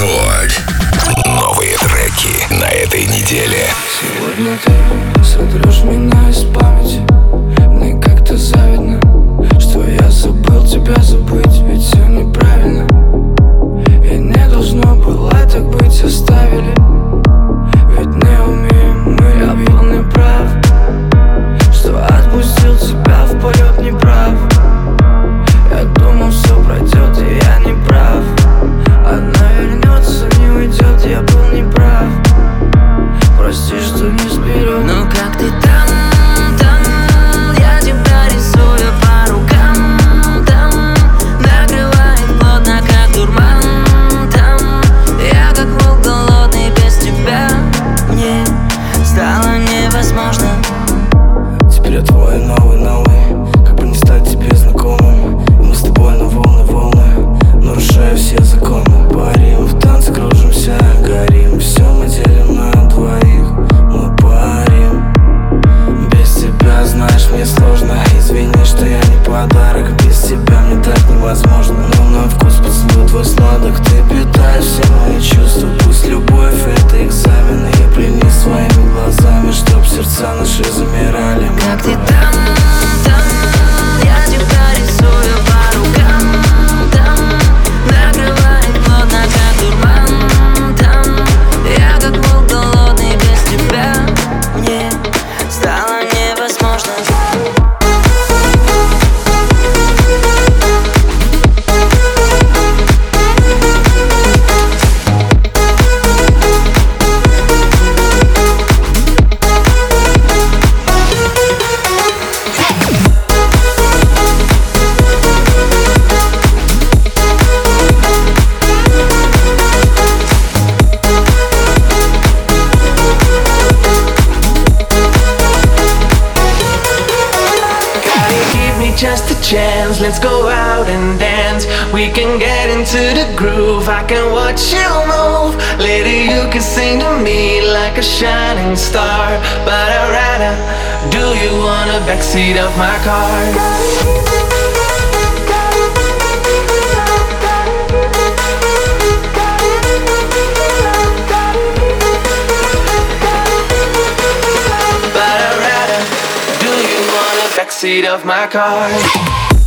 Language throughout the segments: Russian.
Рекорд. Новые треки на этой неделе. Сегодня ты сотрешь меня из памяти. Мне как-то завидно, что я забыл тебя забыть, ведь все неправильно. И не должно было так быть, оставили. Ведь не умеем мы любить. I can watch you move. Lady, you can sing to me like a shining star. But I'd rather do you on the backseat of my car. backseat of my car.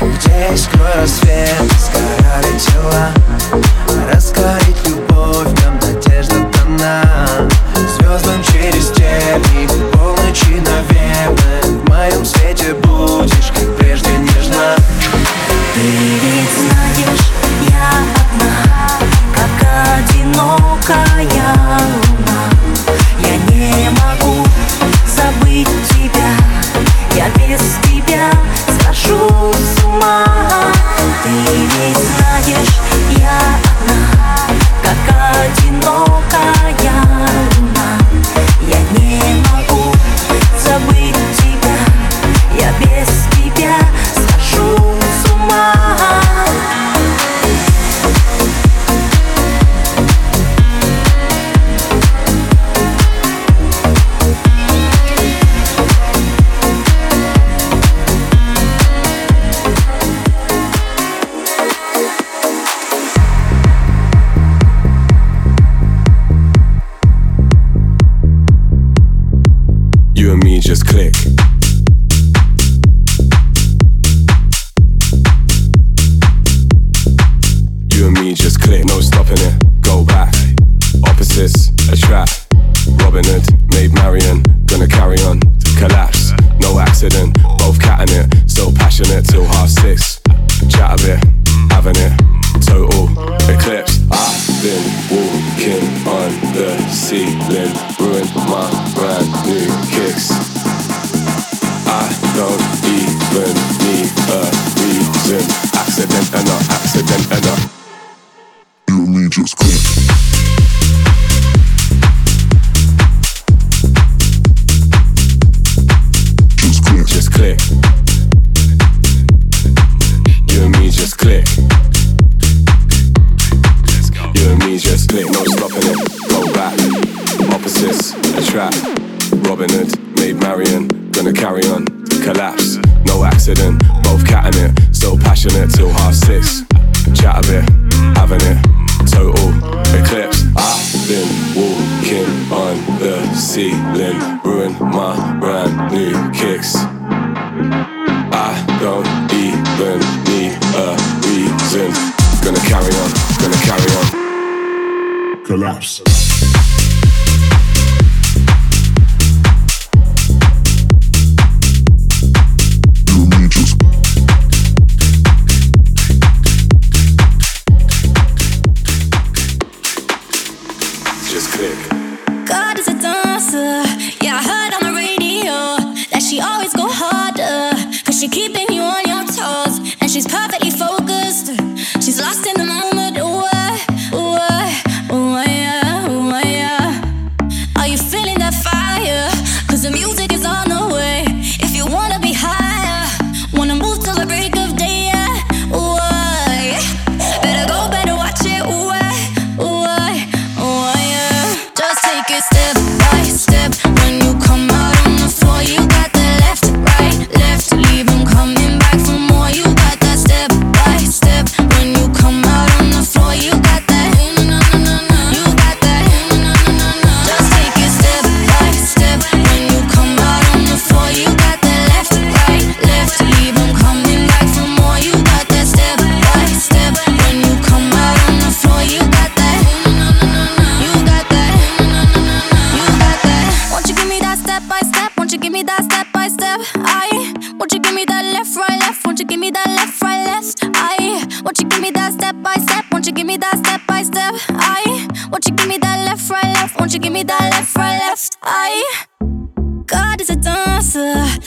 Где искрой рассвет сгорали тела Раскорить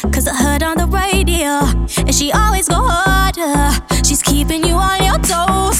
Cause I heard on the radio, and she always go harder. Uh, she's keeping you on your toes.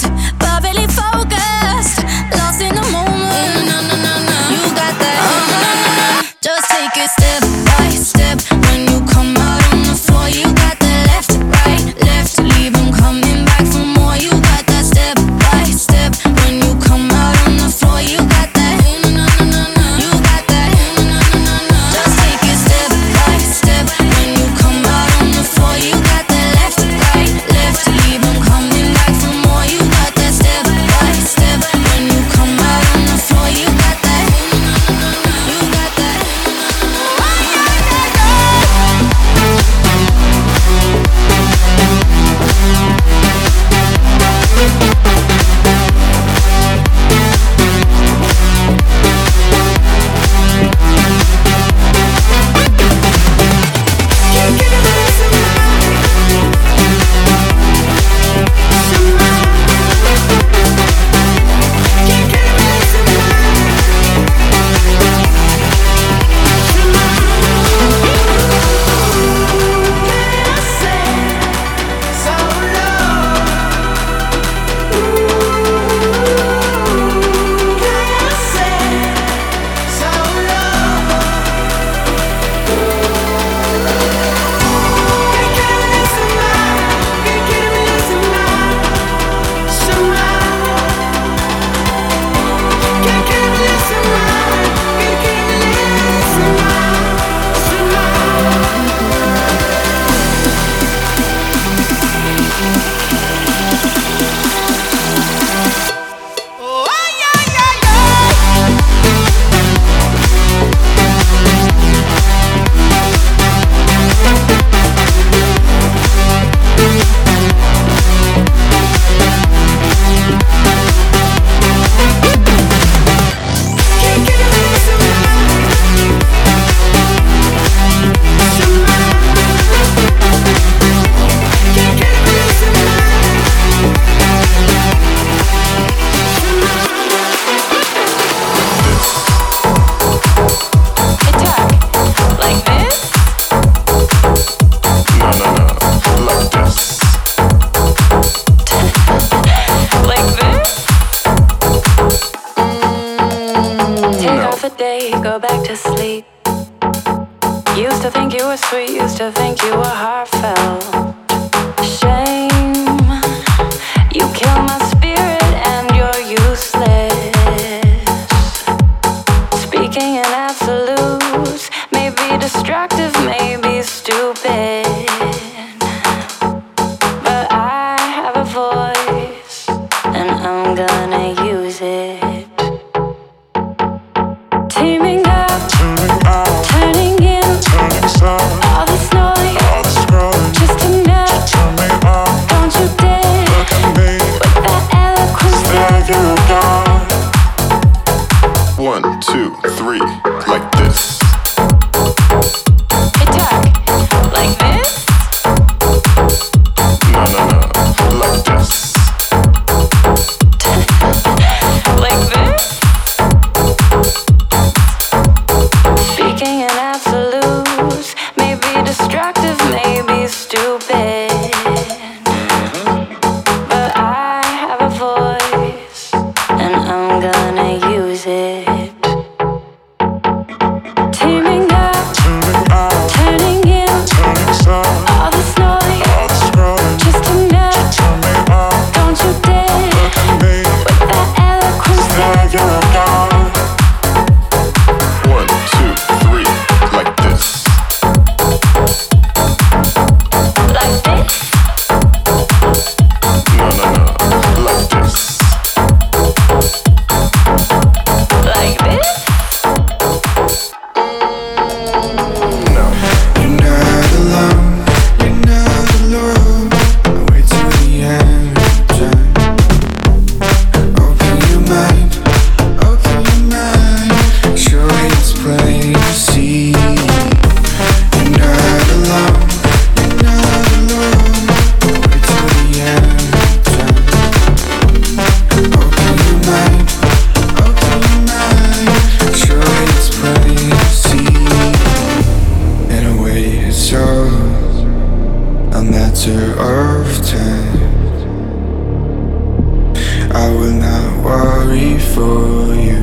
worry for you.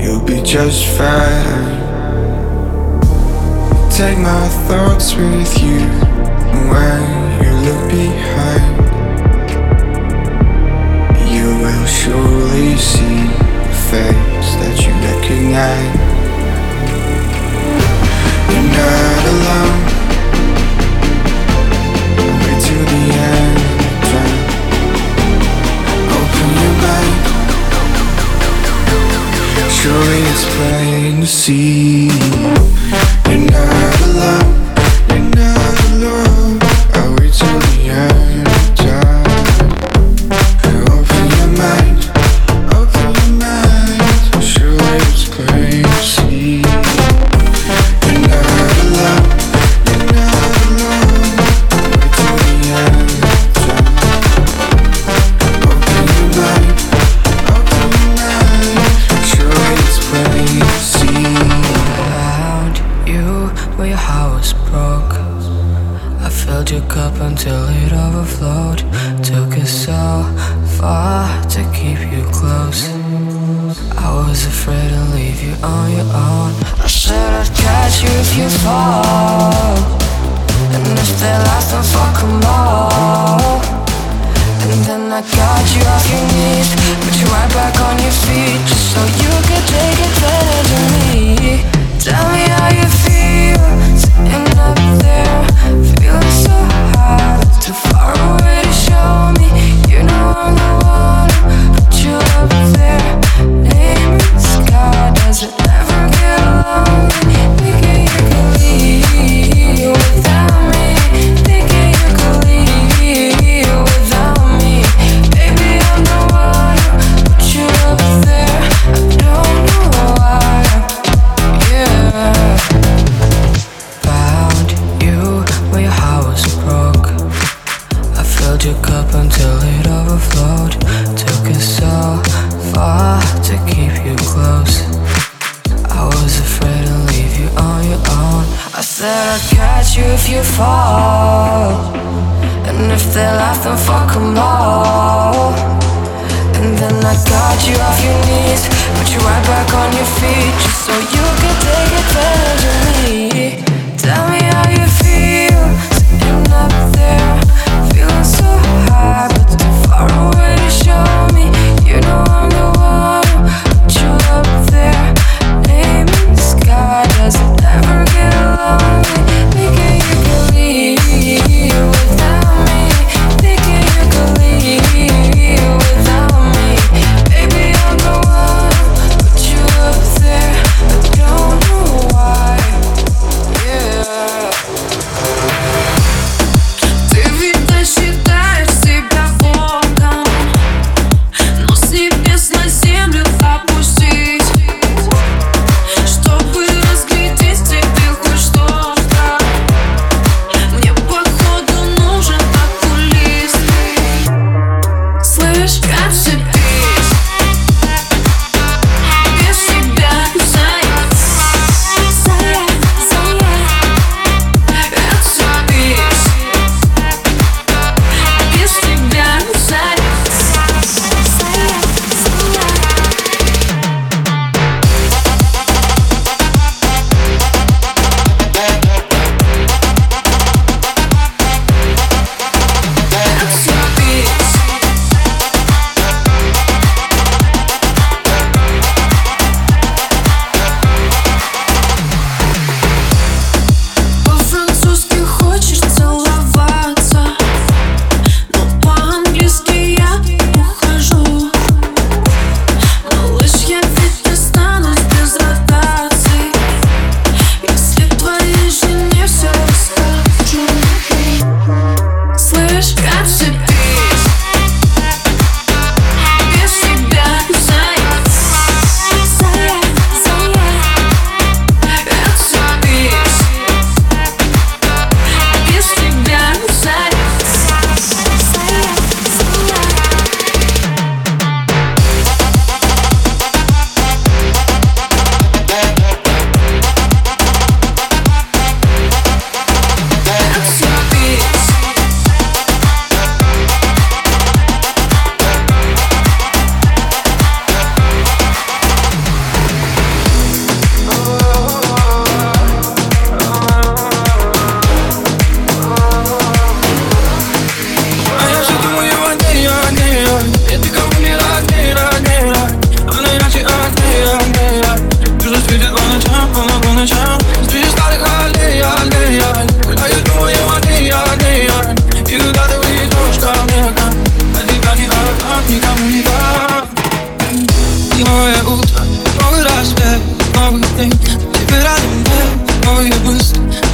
You'll be just fine. Take my thoughts with you when you look behind. You will surely see a face that you recognize. You're not alone. Wait till the end. Open your mind. Surely it's plain to see. You're not alone.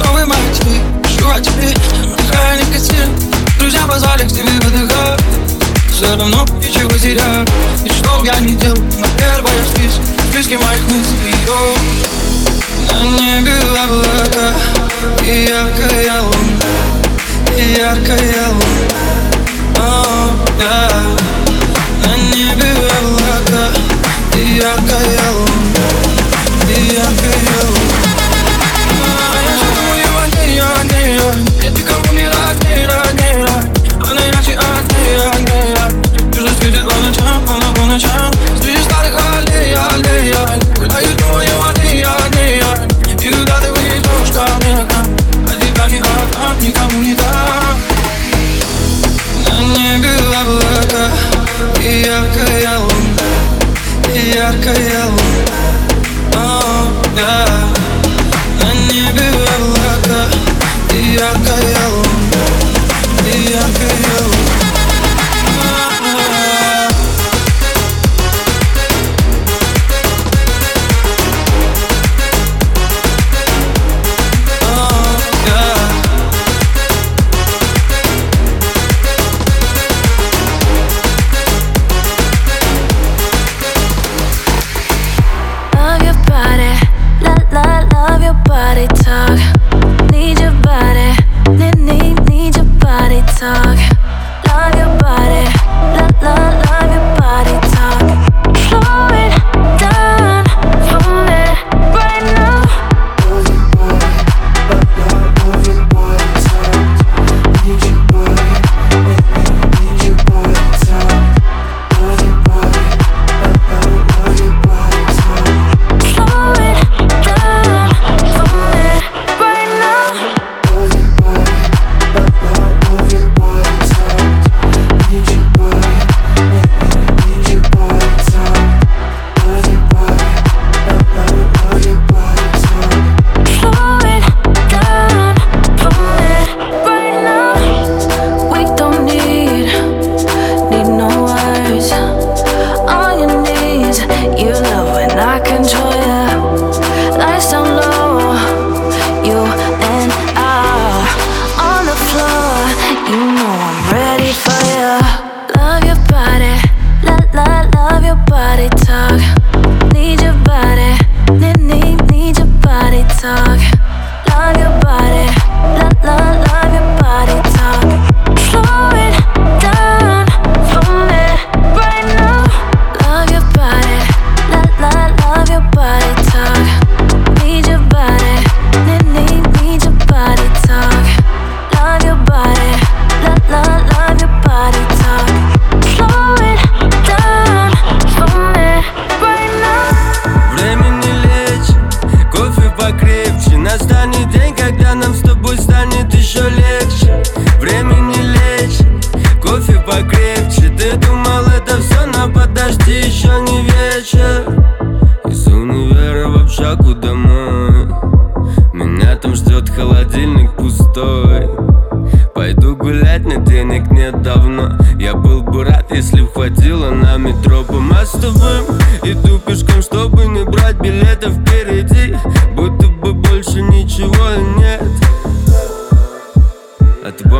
Новый мотив, чуваки, дыхая никотин Друзья позвали к тебе выдыхать Все равно ничего теряю И что б я не делал, на первое спис В списке моих мыслей. О, На небе облака. И яркая луна. И яркая луна. О, да. На небе облака. И яркая луна. И яркая луна. Светит по ночам, по по ночам думаю о ней, о ней, о ней И когда ты выйдешь ко мне, А отдам, никому не дам На небе облака и яркая луна И яркая луна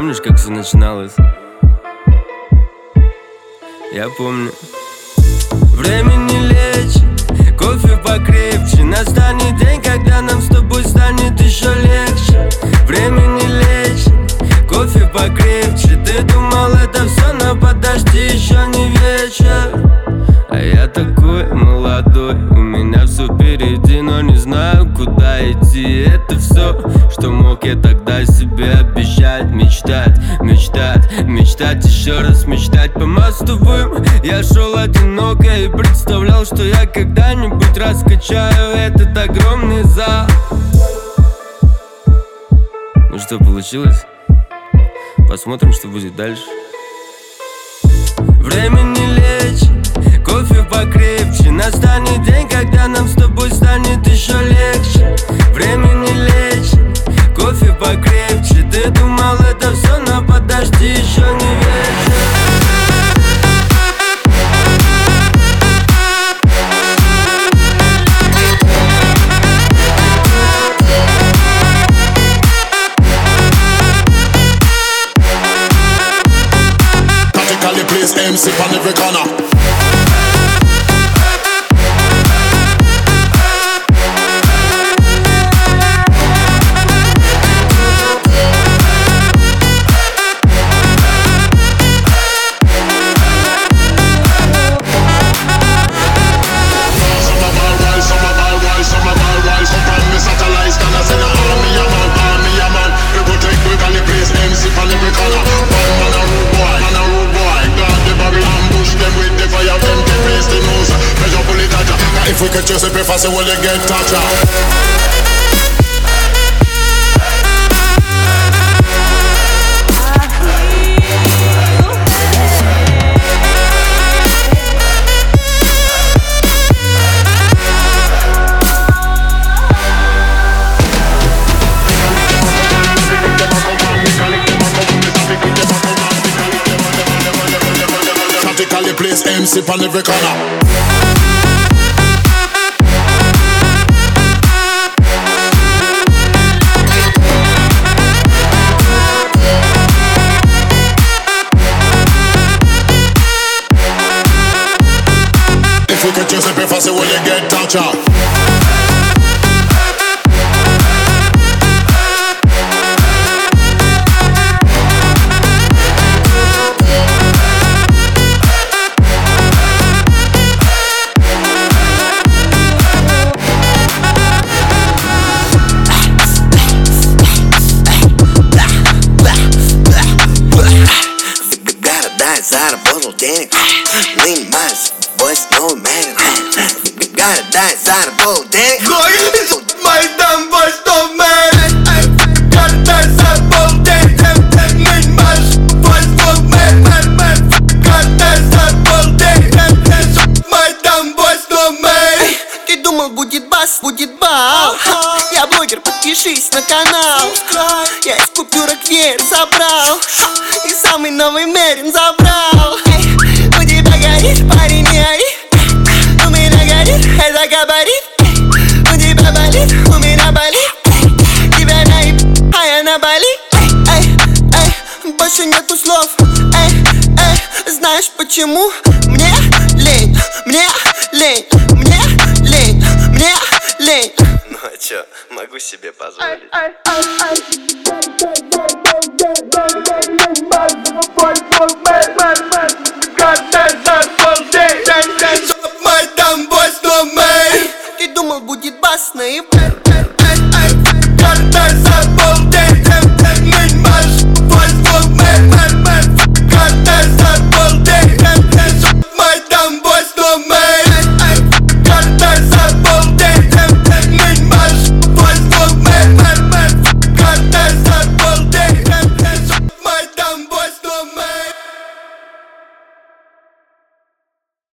помнишь, как все начиналось? Я помню. Время не лечит, кофе покрепче. Настанет день, когда нам с тобой станет еще легче. Время не лечит, кофе покрепче. Ты думал это все, но подожди, еще не вечер. А я такой молодой, у меня все впереди Но не знаю, куда идти. Это все, что мог я тогда себе обещать. Мечтать, мечтать, мечтать Еще раз мечтать по мостовым Я шел одиноко и представлял, что я когда-нибудь раскачаю этот огромный зал. Ну что, получилось? Посмотрим, что будет дальше. Время не лечит, кофе покрепче. Настанет день, когда нам с тобой We we could just be fast, will you get touch please MC on every corner. знаешь почему? Мне лень, мне лень, мне лень, мне лень Ну а чё, могу себе позволить Ты думал будет бас, но и...